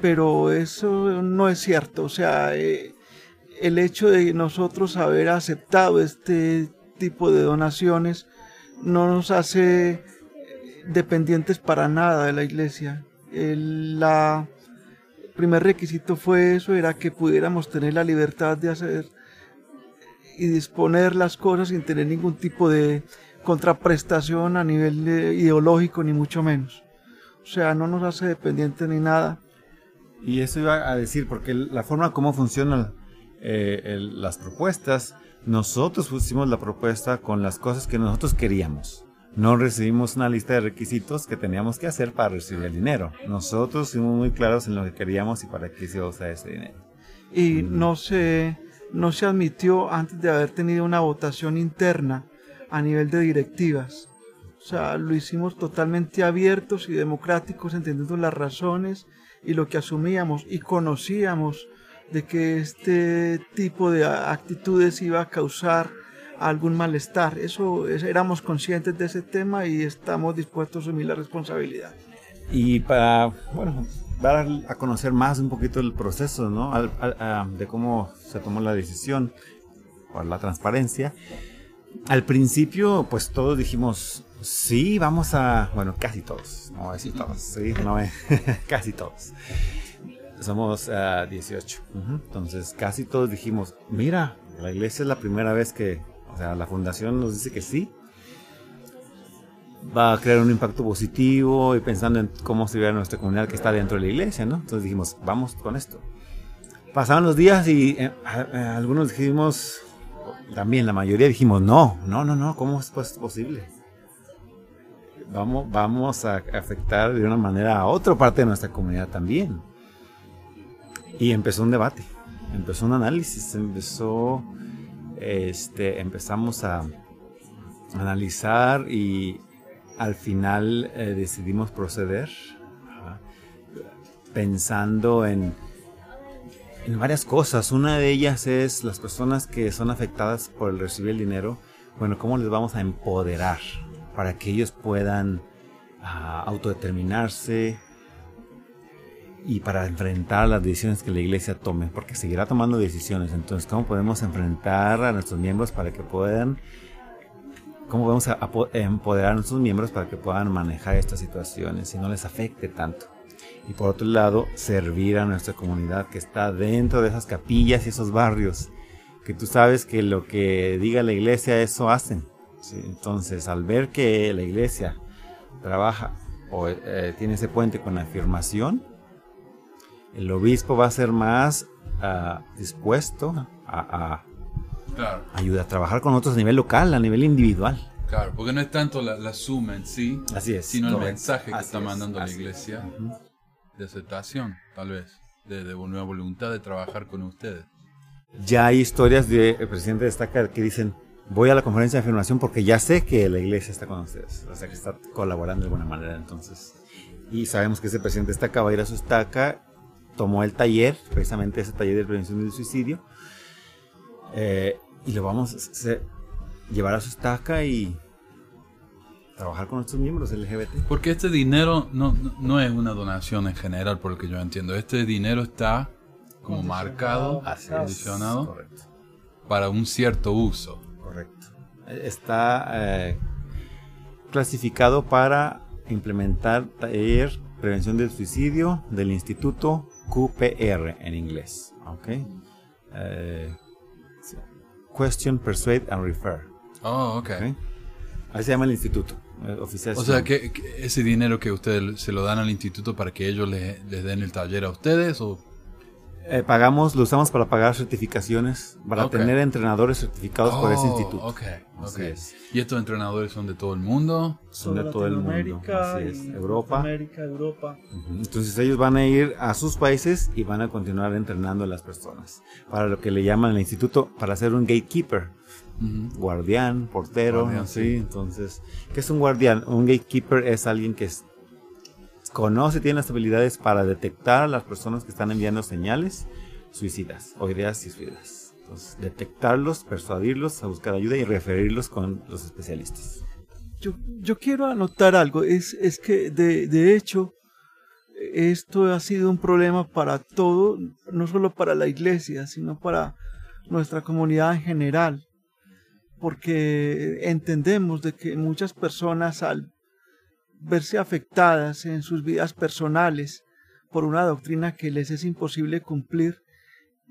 Pero eso no es cierto. O sea, eh, el hecho de nosotros haber aceptado este tipo de donaciones no nos hace dependientes para nada de la iglesia. El primer requisito fue eso, era que pudiéramos tener la libertad de hacer y disponer las cosas sin tener ningún tipo de contraprestación a nivel ideológico, ni mucho menos. O sea, no nos hace dependientes ni nada. Y eso iba a decir, porque la forma como funcionan eh, las propuestas, nosotros pusimos la propuesta con las cosas que nosotros queríamos no recibimos una lista de requisitos que teníamos que hacer para recibir el dinero. Nosotros fuimos muy claros en lo que queríamos y para qué se usa ese dinero. Y no se, no se admitió antes de haber tenido una votación interna a nivel de directivas. O sea, lo hicimos totalmente abiertos y democráticos, entendiendo las razones y lo que asumíamos y conocíamos de que este tipo de actitudes iba a causar algún malestar. Eso éramos conscientes de ese tema y estamos dispuestos a asumir la responsabilidad. Y para, bueno, dar a conocer más un poquito el proceso, ¿no? de cómo se tomó la decisión, por la transparencia. Al principio, pues todos dijimos, sí, vamos a, bueno, casi todos, no decir todos, sí, no, casi todos. Somos 18. Entonces, casi todos dijimos, mira, la iglesia es la primera vez que o sea, la fundación nos dice que sí. Va a crear un impacto positivo y pensando en cómo se ve nuestra comunidad que está dentro de la iglesia, ¿no? Entonces dijimos, vamos con esto. Pasaron los días y eh, algunos dijimos, también la mayoría dijimos, no, no, no, no, ¿cómo es pues posible? Vamos, vamos a afectar de una manera a otra parte de nuestra comunidad también. Y empezó un debate, empezó un análisis, empezó este, empezamos a analizar y al final eh, decidimos proceder pensando en, en varias cosas. Una de ellas es las personas que son afectadas por el recibir el dinero, bueno, ¿cómo les vamos a empoderar para que ellos puedan ah, autodeterminarse, y para enfrentar las decisiones que la iglesia tome, porque seguirá tomando decisiones. Entonces, ¿cómo podemos enfrentar a nuestros miembros para que puedan, cómo podemos empoderar a nuestros miembros para que puedan manejar estas situaciones y no les afecte tanto? Y por otro lado, servir a nuestra comunidad que está dentro de esas capillas y esos barrios, que tú sabes que lo que diga la iglesia, eso hacen. Entonces, al ver que la iglesia trabaja o eh, tiene ese puente con la afirmación, el obispo va a ser más ah, dispuesto a, ayudar a trabajar con otros a nivel local, a nivel individual. Claro, porque no es tanto la, suma en sí, Así es, sino el mensaje que está mandando la iglesia de aceptación, tal vez, de, de una voluntad de trabajar con ustedes. Ya hay historias del de, presidente de Estaca que dicen, voy a la conferencia de afirmación porque ya sé que la iglesia está con ustedes, o sea que está colaborando de alguna manera entonces. Y sabemos que ese presidente de Estaca va a ir a su estaca tomó el taller, precisamente ese taller de prevención del suicidio, eh, y lo vamos a llevar a su estaca y trabajar con nuestros miembros LGBT. Porque este dinero no, no, es una donación en general, por lo que yo entiendo. Este dinero está como marcado, adicionado, para un cierto uso. Correcto. Está eh, clasificado para implementar taller prevención del suicidio del Instituto QPR en inglés. ¿ok? Eh, question, Persuade and Refer. Oh, ok. ¿ok? Así se llama el instituto eh, oficial. O sea, que, que ese dinero que ustedes se lo dan al instituto para que ellos le- les den el taller a ustedes o... Eh, pagamos, lo usamos para pagar certificaciones, para tener entrenadores certificados por ese Oh, instituto. Ok, ok. es. ¿Y estos entrenadores son de todo el mundo? Son de todo el mundo. Así es. Europa. América, Europa. Entonces ellos van a ir a sus países y van a continuar entrenando a las personas. Para lo que le llaman el instituto, para ser un gatekeeper. Guardián, portero, Guardián, sí. sí. Entonces, ¿qué es un guardián? Un gatekeeper es alguien que es- conoce, tiene las habilidades para detectar a las personas que están enviando señales suicidas o ideas suicidas. Entonces, detectarlos, persuadirlos a buscar ayuda y referirlos con los especialistas. Yo, yo quiero anotar algo, es, es que de, de hecho esto ha sido un problema para todo, no solo para la iglesia, sino para nuestra comunidad en general, porque entendemos de que muchas personas al verse afectadas en sus vidas personales por una doctrina que les es imposible cumplir,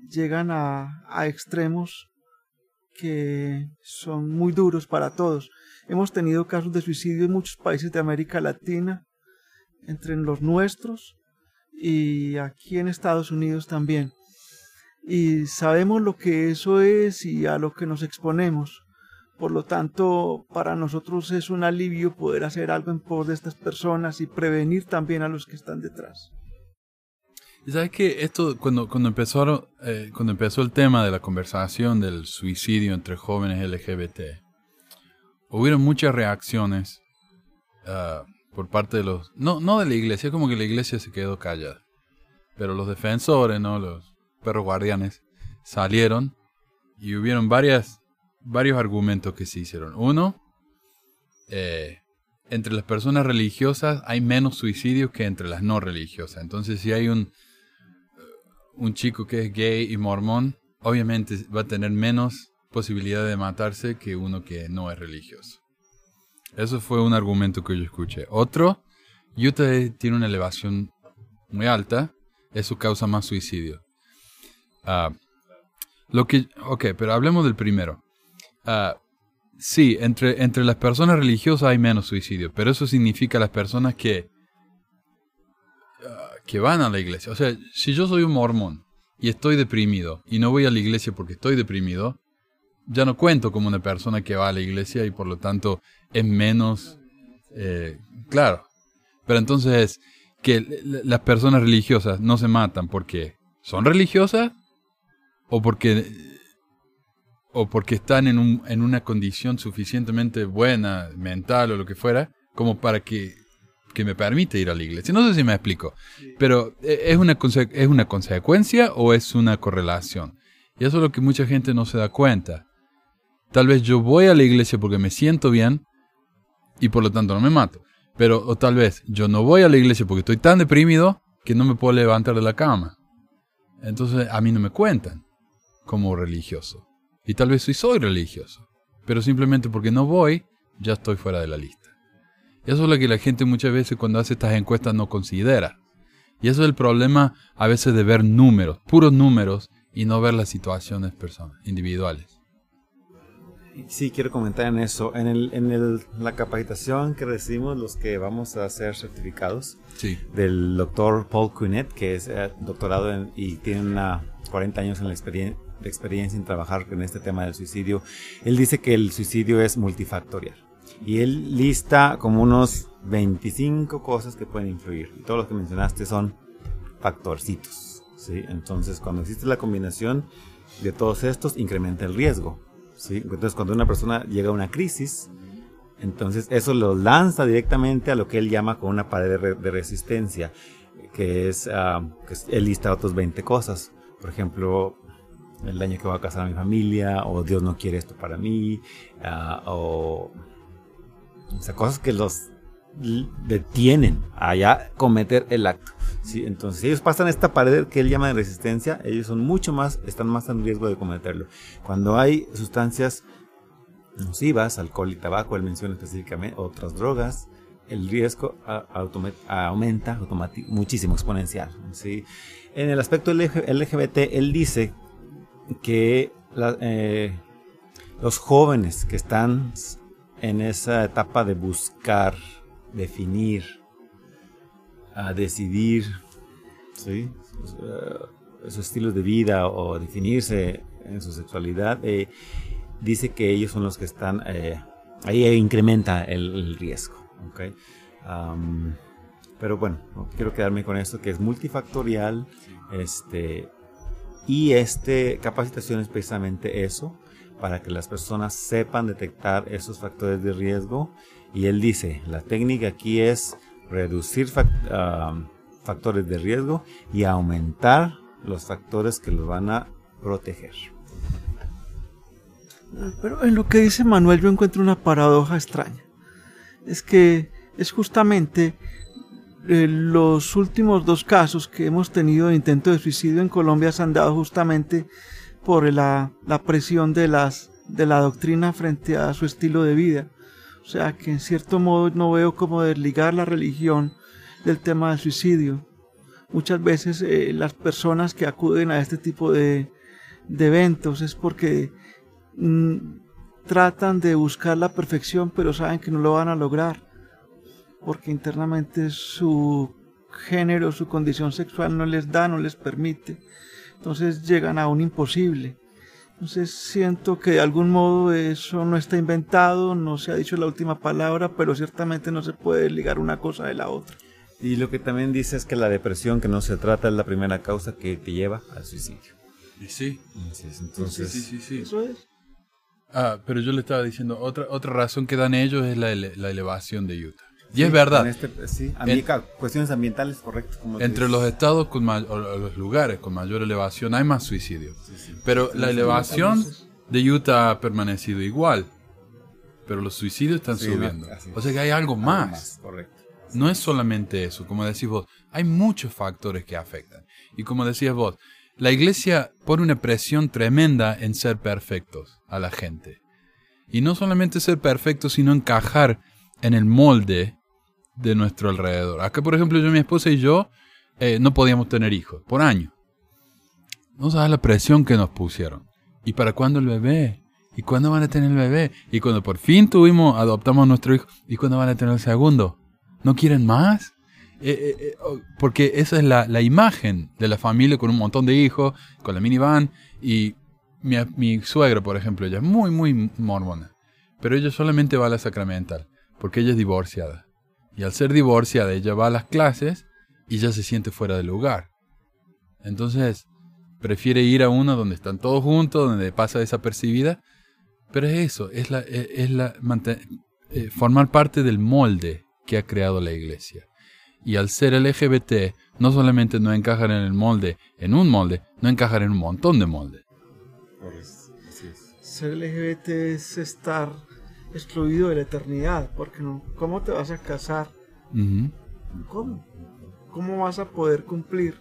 llegan a, a extremos que son muy duros para todos. Hemos tenido casos de suicidio en muchos países de América Latina, entre los nuestros y aquí en Estados Unidos también. Y sabemos lo que eso es y a lo que nos exponemos. Por lo tanto, para nosotros es un alivio poder hacer algo en pos de estas personas y prevenir también a los que están detrás. Y sabes que esto, cuando, cuando, empezó, eh, cuando empezó el tema de la conversación del suicidio entre jóvenes LGBT, hubieron muchas reacciones ah, por parte de los... No, no de la iglesia, como que la iglesia se quedó callada. Pero los defensores, ¿no? Los perros guardianes salieron y hubieron varias, varios argumentos que se hicieron. Uno, eh, entre las personas religiosas hay menos suicidios que entre las no religiosas. Entonces, si hay un, un chico que es gay y mormón, obviamente va a tener menos posibilidad de matarse que uno que no es religioso. Eso fue un argumento que yo escuché. Otro, Utah tiene una elevación muy alta, eso causa más suicidio. Ah, lo que, ok, pero hablemos del primero. Ah, sí, entre, entre las personas religiosas hay menos suicidio, pero eso significa las personas que, ah, que van a la iglesia. O sea, si yo soy un mormón y estoy deprimido y no voy a la iglesia porque estoy deprimido, ya no cuento como una persona que va a la iglesia y por lo tanto es menos... eh, claro. Pero entonces, que las personas religiosas no se matan porque son religiosas o porque o porque están en, un, en una condición suficientemente buena, mental o lo que fuera, como para que, que me permite ir a la iglesia. No sé si me explico, pero eh, ¿es una, ¿es una consecuencia o es una correlación? Y eso es lo que mucha gente no se da cuenta. Tal vez yo voy a la iglesia porque me siento bien y por lo tanto no me mato. Pero o tal vez yo no voy a la iglesia porque estoy tan deprimido que no me puedo levantar de la cama. Entonces a mí no me cuentan como religioso. Y tal vez sí soy religioso. Pero simplemente porque no voy, ya estoy fuera de la lista. Y eso es lo que la gente muchas veces cuando hace estas encuestas no considera. Y eso es el problema a veces de ver números, puros números, y no ver las situaciones personas, individuales. Sí, quiero comentar en eso. En, el, en el, la capacitación que recibimos los que vamos a ser certificados Sí. del doctor Paul Quinet, que es eh, doctorado en- y tiene una 40 años en la experien- de experiencia en trabajar con este tema del suicidio. Él dice que el suicidio es multifactorial. Y él lista como unos 25 cosas que pueden influir. Y todos los que mencionaste son factorcitos. ¿sí? Entonces, cuando existe la combinación de todos estos, incrementa el riesgo. ¿sí? Entonces, cuando una persona llega a una crisis, entonces eso lo lanza directamente a lo que él llama con una pared de, re- de resistencia, que es, ah, que él lista otros 20 cosas. Por ejemplo, el daño que va a causar a mi familia, o Dios no quiere esto para mí, ah, o, o sea, cosas que los detienen a cometer el acto. ¿sí? Entonces, si ellos pasan esta pared que él llama de resistencia, ellos son mucho más, están más en riesgo de cometerlo. Cuando hay sustancias nocivas, alcohol y tabaco, él menciona específicamente otras drogas, el riesgo aumenta muchísimo, exponencial. ¿sí? En el aspecto LG LGBT, él dice que eh, los jóvenes que están en esa etapa de buscar, definir, a decidir ¿sí? su estilo de vida o definirse en su sexualidad, eh, dice que ellos son los que están, eh, ahí incrementa el, riesgo. ¿okay? pero bueno, no quiero quedarme con esto que es multifactorial este, y este capacitación es precisamente eso, para que las personas sepan detectar esos factores de riesgo. Y él dice, la técnica aquí es reducir factores de riesgo y aumentar los factores que los van a proteger. Pero en lo que dice Manuel yo encuentro una paradoja extraña. Es que es justamente eh, los últimos dos casos que hemos tenido de intento de suicidio en Colombia se han dado justamente por la, presión de, las, de la doctrina frente a su estilo de vida. O sea que en cierto modo no veo cómo desligar la religión del tema del suicidio. Muchas veces eh, las personas que acuden a este tipo de, de eventos es porque mm, tratan de buscar la perfección pero saben que no lo van a lograr porque internamente su género, su condición sexual no les da, no les permite. Entonces llegan a un imposible. Entonces siento que de algún modo eso no está inventado, no se ha dicho la última palabra, pero ciertamente no se puede ligar una cosa de la otra. Y lo que también dice es que la depresión que no se trata es la primera causa que te lleva al suicidio. Y sí. Entonces, sí, sí, sí, Eso es. Ah, pero yo le estaba diciendo, otra, otra razón que dan ellos es la, la elevación de Utah. Y es verdad. Este, sí, cuestiones ambientales, correcto. entre los estados con o los lugares con mayor elevación hay más suicidios. Pero la elevación de Utah ha permanecido igual. Pero los suicidios están subiendo. o sea que hay algo, más. Correcto. No es solamente eso, como decís vos, hay muchos factores que afectan. Y como decías vos, la iglesia pone una presión tremenda en ser perfectos a la gente. Y no solamente ser perfectos, sino encajar en el molde de nuestro alrededor. Acá, por ejemplo, yo, mi esposa y yo eh, no podíamos tener hijos por año. No sabes la presión que nos pusieron. ¿Y para cuándo el bebé? ¿Y cuándo van a tener el bebé? Y cuando por fin tuvimos, adoptamos a nuestro hijo, ¿y cuándo van a tener el segundo? ¿No quieren más? Eh, eh, oh, porque esa es la, la, imagen de la familia con un montón de hijos, con la minivan. Y mi, mi suegro, por ejemplo, ella es muy, muy mormona. Pero ella solamente va a la sacramental, porque ella es divorciada. Y al ser divorciada, ella va a las clases y ya se siente fuera del lugar. Entonces, prefiere ir a uno donde están todos juntos, donde pasa desapercibida. Pero es eso, es la, es la eh, formar parte del molde que ha creado la iglesia. Y al ser LGBT, no solamente no encajar en el molde, en un molde, no encajar en un montón de moldes. Ser LGBT es estar excluido de la eternidad, porque no, ¿cómo te vas a casar? ¿Cómo? ¿Cómo vas a poder cumplir?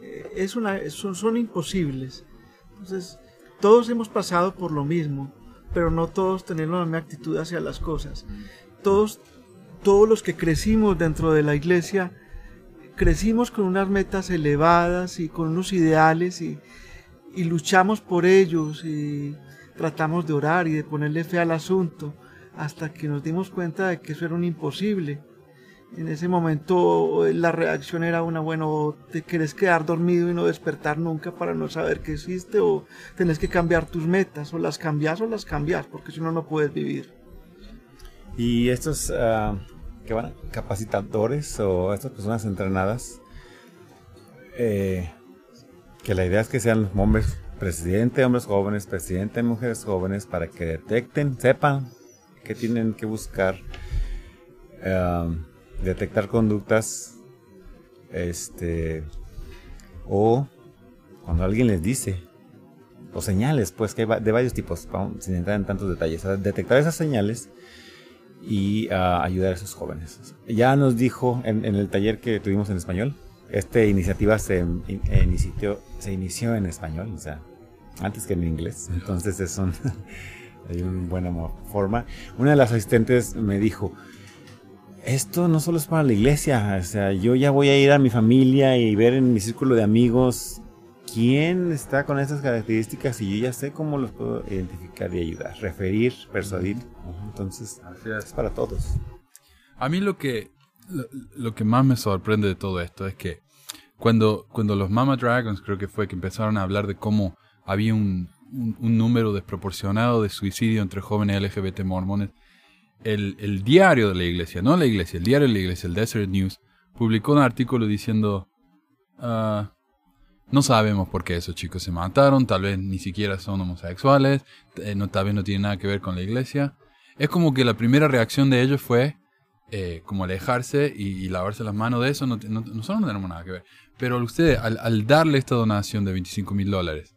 Eh, es una, son, son imposibles. Entonces, todos hemos pasado por lo mismo, pero no todos tenemos la misma actitud hacia las cosas. Todos, todos los que crecimos dentro de la iglesia, crecimos con unas metas elevadas y con unos ideales y, y luchamos por ellos y tratamos de orar y de ponerle fe al asunto hasta que nos dimos cuenta de que eso era un imposible. En ese momento la reacción era una, bueno, te quieres quedar dormido y no despertar nunca para no saber que existe o tenés que cambiar tus metas o las cambias o las cambias porque si no no puedes vivir. Y estos uh, van capacitadores o estas personas entrenadas, eh, que la idea es que sean hombres presidente de hombres jóvenes, presidente de mujeres jóvenes, para que detecten, sepan que tienen que buscar, um, detectar conductas, este, o cuando alguien les dice, o señales, pues que hay de varios tipos, sin entrar en tantos detalles, detectar esas señales y uh, ayudar a esos jóvenes. Ya nos dijo en, el taller que tuvimos en español, esta iniciativa se, inició, se inició en español, o sea, antes que en inglés. Entonces es un, hay una buena forma. Una de las asistentes me dijo, esto no solo es para la iglesia, o sea, yo ya voy a ir a mi familia y ver en mi círculo de amigos quién está con esas características y yo ya sé cómo los puedo identificar y ayudar, referir, persuadir. Entonces, es para todos. A mí lo que, lo, lo, que más me sorprende de todo esto es que cuando, cuando los Mama Dragons creo que fue que empezaron a hablar de cómo había un, un, número desproporcionado de suicidio entre jóvenes LGBT mormones, el, el, diario de la iglesia, no la iglesia, el diario de la iglesia, el Desert News, publicó un artículo diciendo, uh, no sabemos por qué esos chicos se mataron, tal vez ni siquiera son homosexuales, eh, no, tal vez no tiene nada que ver con la iglesia. Es como que la primera reacción de ellos fue eh, como alejarse y, lavarse las manos de eso, no, nosotros no tenemos nada que ver. Pero ustedes, al, al darle esta donación de 25 mil dólares,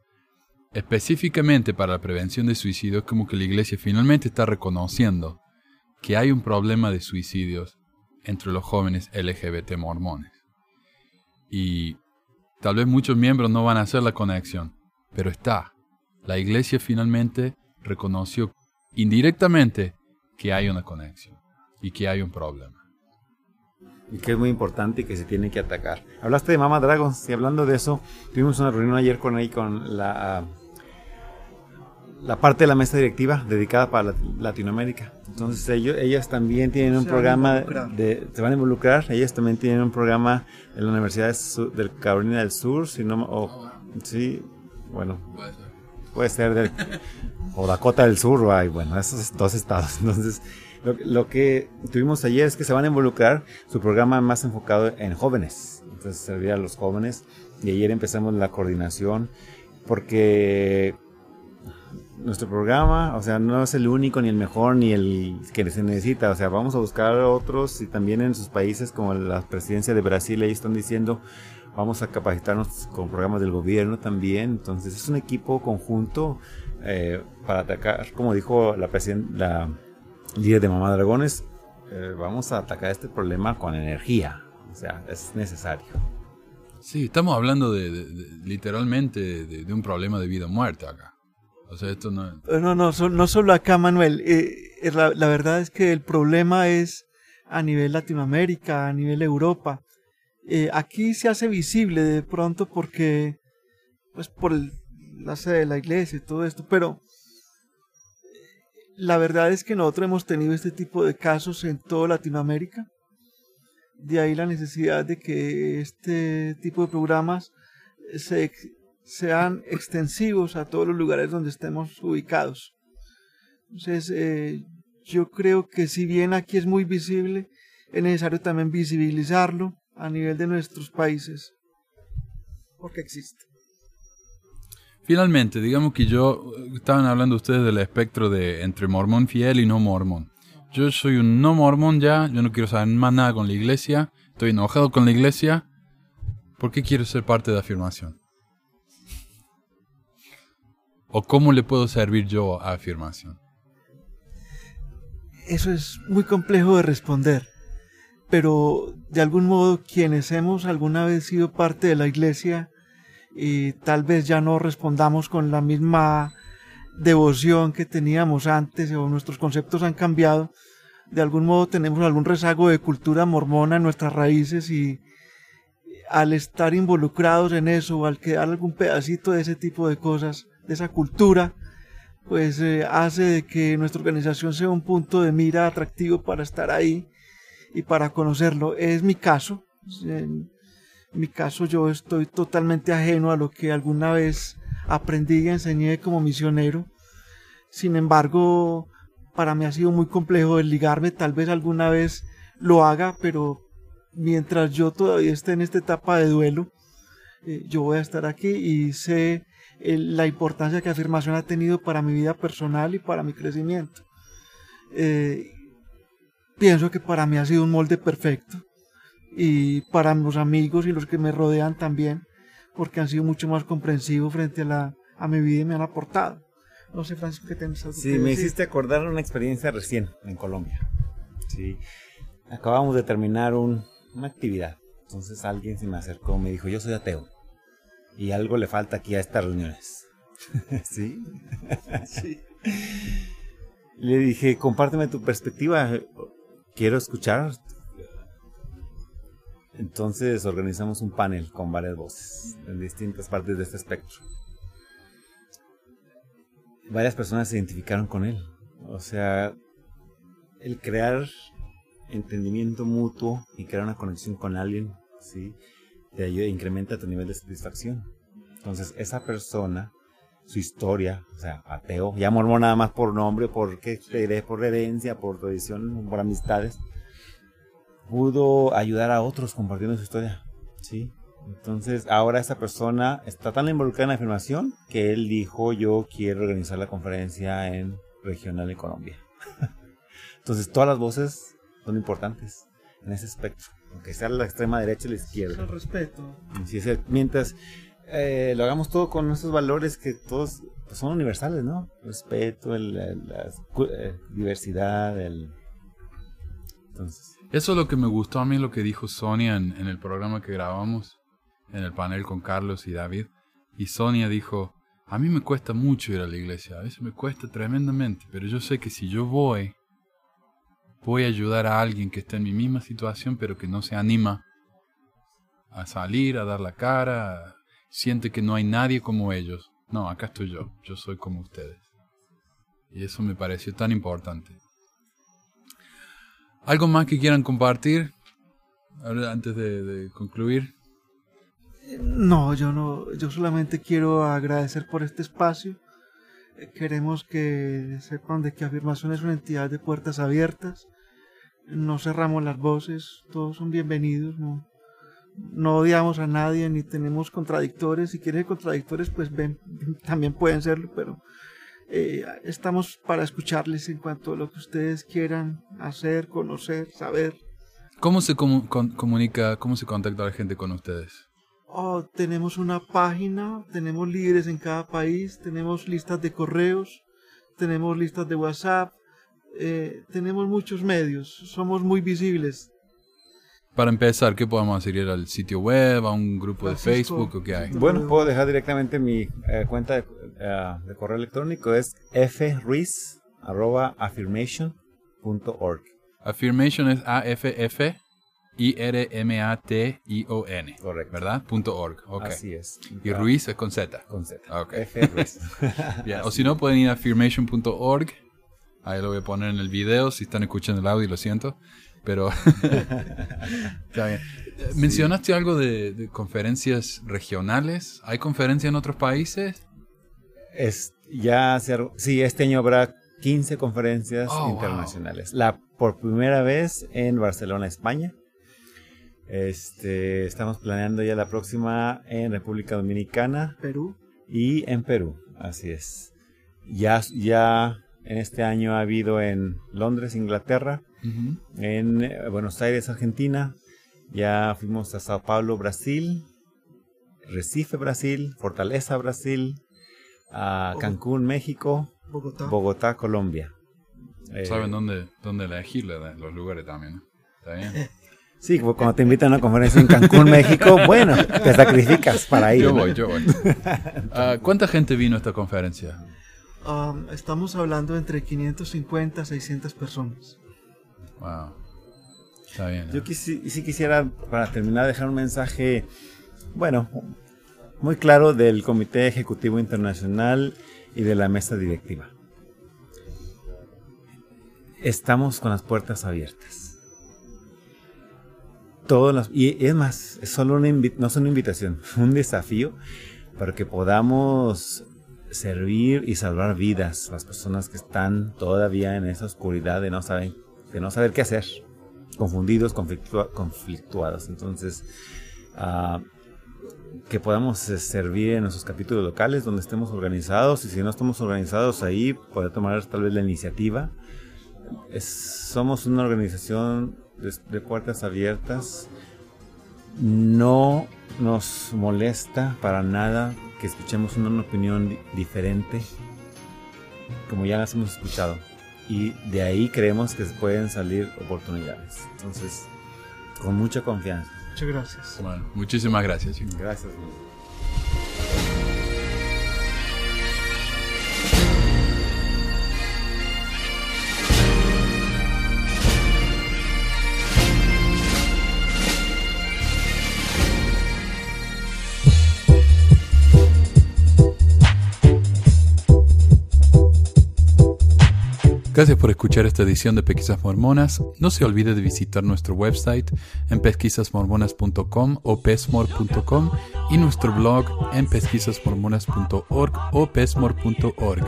específicamente para la prevención de suicidio, es como que la iglesia finalmente está reconociendo que hay un problema de suicidios entre los jóvenes LGBT mormones. Y tal vez muchos miembros no van a hacer la conexión, pero está. La iglesia finalmente reconoció indirectamente que hay una conexión y que hay un problema. Y que es muy importante y que se tiene que atacar. Hablaste de Mama Dragons y hablando de eso, tuvimos una reunión ayer con ahí con la la parte de la mesa directiva dedicada para Latinoamérica. Entonces ellos, ellas también tienen un se programa de, se van a involucrar, ellas también tienen un programa en la Universidad de Carolina del Sur, si no, o, sí, bueno, puede ser del, o Dakota del Sur, ay, bueno, esos dos estados. Entonces, lo, lo, que tuvimos ayer es que se van a involucrar su programa más enfocado en jóvenes, entonces servir a los jóvenes y ayer empezamos la coordinación porque nuestro programa, o sea, no es el único, ni el mejor, ni el que se necesita. O sea, vamos a buscar otros y también en sus países, como la presidencia de Brasil, ahí están diciendo, vamos a capacitarnos con programas del gobierno también. Entonces, es un equipo conjunto eh, para atacar, como dijo la, la líder de Mamá Dragones, eh, vamos a atacar este problema con energía. O sea, es necesario. Sí, estamos hablando de, literalmente de, un problema de vida o muerte acá. O sea, esto no... No, no, so, no solo acá, Manuel. Eh, la, la, verdad es que el problema es a nivel Latinoamérica, a nivel Europa. Eh, aquí se hace visible de pronto porque, pues por el, la sede de la iglesia y todo esto, pero la verdad es que nosotros hemos tenido este tipo de casos en toda Latinoamérica. De ahí la necesidad de que este tipo de programas se, sean extensivos a todos los lugares donde estemos ubicados. Entonces, eh, yo creo que si bien aquí es muy visible, es necesario también visibilizarlo a nivel de nuestros países, porque existe. Finalmente, digamos que yo, estaban hablando ustedes del espectro de entre mormón fiel y no mormón. Yo soy un no mormón ya, yo no quiero saber más nada con la iglesia, estoy enojado con la iglesia, ¿por qué quiero ser parte de afirmación? ¿O cómo le puedo servir yo a afirmación? Eso es muy complejo de responder, pero de algún modo quienes hemos alguna vez sido parte de la iglesia y tal vez ya no respondamos con la misma devoción que teníamos antes o nuestros conceptos han cambiado, de algún modo tenemos algún rezago de cultura mormona en nuestras raíces y al estar involucrados en eso, al quedar algún pedacito de ese tipo de cosas, de esa cultura, pues eh, hace de que nuestra organización sea un punto de mira atractivo para estar ahí y para conocerlo. Es mi caso. En mi caso yo estoy totalmente ajeno a lo que alguna vez aprendí y enseñé como misionero. Sin embargo, para mí ha sido muy complejo desligarme. Tal vez alguna vez lo haga, pero mientras yo todavía esté en esta etapa de duelo, eh, yo voy a estar aquí y sé la importancia que afirmación ha tenido para mi vida personal y para mi crecimiento. Eh, pienso que para mí ha sido un molde perfecto y para los amigos y los que me rodean también, porque han sido mucho más comprensivos frente a, la, a mi vida y me han aportado. No sé, Francisco, ¿qué tienes algo Sí, me hiciste acordar una experiencia recién en Colombia. Sí, acabamos de terminar un, una actividad. Entonces alguien se me acercó, me dijo, yo soy ateo. Y algo le falta aquí a estas reuniones. ¿Sí? sí. Le dije, compárteme tu perspectiva. Quiero escuchar. Entonces organizamos un panel con varias voces en distintas partes de este espectro. Varias personas se identificaron con él. O sea, el crear entendimiento mutuo y crear una conexión con alguien, ¿sí? Te ayuda, incrementa tu nivel de satisfacción. Entonces, esa persona, su historia, o sea, ateo, ya mormón nada más por nombre, por, ¿qué por herencia, por tradición, por amistades, pudo ayudar a otros compartiendo su historia, ¿sí? Entonces, ahora esa persona está tan involucrada en la afirmación que él dijo, yo quiero organizar la conferencia en regional en Colombia. Entonces, todas las voces son importantes en ese espectro, aunque sea la extrema derecha y la izquierda. El respeto. mientras eh, lo hagamos todo con esos valores que todos pues, son universales, ¿no? Respeto, la eh, diversidad, el... Entonces... Eso es lo que me gustó a mí, lo que dijo Sonia en, en el programa que grabamos, en el panel con Carlos y David. Y Sonia dijo, a mí me cuesta mucho ir a la iglesia, a veces me cuesta tremendamente, pero yo sé que si yo voy, voy a ayudar a alguien que está en mi misma situación, pero que no se anima a salir, a dar la cara, siente que no hay nadie como ellos. No, acá estoy yo, yo soy como ustedes. Y eso me pareció tan importante. ¿Algo más que quieran compartir antes de, concluir? No, yo no, yo solamente quiero agradecer por este espacio. Queremos que sepan de que Afirmación es una entidad de puertas abiertas. No cerramos las voces, todos son bienvenidos, no, no odiamos a nadie ni tenemos contradictores. Si quieren contradictores, pues ven, también pueden serlo, pero eh, estamos para escucharles en cuanto a lo que ustedes quieran hacer, conocer, saber. ¿Cómo se comunica, cómo se contacta la gente con ustedes? Oh, tenemos una página, tenemos líderes en cada país, tenemos listas de correos, tenemos listas de WhatsApp, eh, tenemos muchos medios, somos muy visibles. Para empezar, ¿qué podemos hacer? ¿Ir al sitio web, a un grupo de Facebook o qué hay? Bueno, puedo dejar directamente mi eh, cuenta de, correo electrónico, es fruiz.affirmation.org. Affirmation es A-F-F. I-R-M-A-T-I-O-N. Correcto. ¿Verdad? Punto .org. Okay. Así es. Y Ruiz es con Z. Con Z. Okay. F Ruiz. O si no, pueden ir a affirmation.org. Ahí lo voy a poner en el video. Si están escuchando el audio, lo siento pero está bien. ¿Mencionaste algo de, conferencias regionales? ¿Hay conferencias en otros países? Es, ya sí, este año habrá 15 conferencias oh, internacionales. La por primera vez en Barcelona, España. Este, estamos planeando ya la próxima en República Dominicana. Perú. Y en Perú, así es. Ya, ya en este año ha habido en Londres, Inglaterra, en eh, Buenos Aires, Argentina. Ya fuimos a Sao Paulo, Brasil, Recife, Brasil, Fortaleza, Brasil, a Cancún, México, Bogotá, Colombia. ¿Saben eh, dónde, dónde elegir los lugares también? ¿Está bien? Sí, cuando te invitan a una conferencia en Cancún, México, bueno, te sacrificas para ir. Yo voy, yo voy. Ah, ¿Cuánta gente vino a esta conferencia? Um, estamos hablando entre 550 a 600 personas. Wow. Está bien. Yo sí quisiera, para terminar, dejar un mensaje, bueno, muy claro del Comité Ejecutivo Internacional y de la mesa directiva. Estamos con las puertas abiertas. Todos los, y es más, es solo una no es una invitación, un desafío para que podamos servir y salvar vidas, las personas que están todavía en esa oscuridad de no saber, de no saber qué hacer, confundidos, conflictuados. Entonces, uh, que podamos eh, servir en nuestros capítulos locales donde estemos organizados y si no estamos organizados ahí, poder tomar tal vez la iniciativa. somos una organización de puertas abiertas. No nos molesta para nada que escuchemos una, opinión diferente, como ya las hemos escuchado. Y de ahí creemos que pueden salir oportunidades. Entonces, con mucha confianza. Muchas gracias. Bueno, muchísimas gracias. Gracias. Gracias por escuchar esta edición de Pesquisas Mormonas. No se olvide de visitar nuestro website en pesquisasmormonas.com o pesmor.com y nuestro blog en pesquisasmormonas.org o pesmor.org.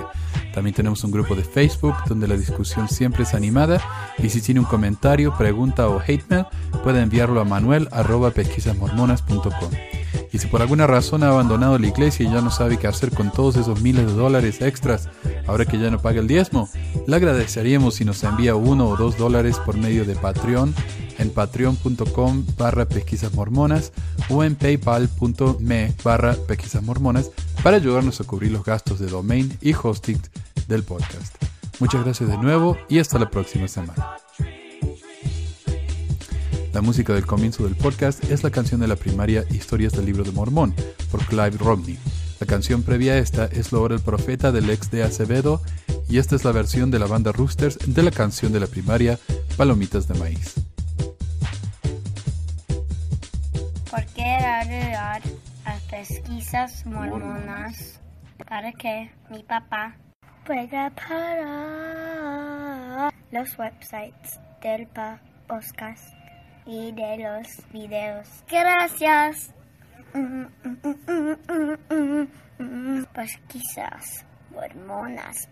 También tenemos un grupo de Facebook donde la discusión siempre es animada y si tiene un comentario, pregunta o hate mail, puede enviarlo a manuel.pesquisasmormonas.com. Y si por alguna razón ha abandonado la iglesia y ya no sabe qué hacer con todos esos miles de dólares extras, ahora que ya no paga el diezmo, le agradeceríamos si nos envía uno o dos dólares por medio de Patreon en patreon.com barra pesquisas mormonas o en paypal.me barra pesquisas mormonas para ayudarnos a cubrir los gastos de domain y hosting del podcast. Muchas gracias de nuevo y hasta la próxima semana. La música del comienzo del podcast es la canción de la primaria Historias del Libro de Mormón por Clive Romney. La canción previa a esta es Lo el Profeta del ex de Acevedo y esta es la versión de la banda Roosters de la canción de la primaria Palomitas de Maíz. ¿Por qué ayudar a pesquisas mormonas? Para que mi papá pueda parar los websites del y de los videos. Gracias. Pues quizás hormonas.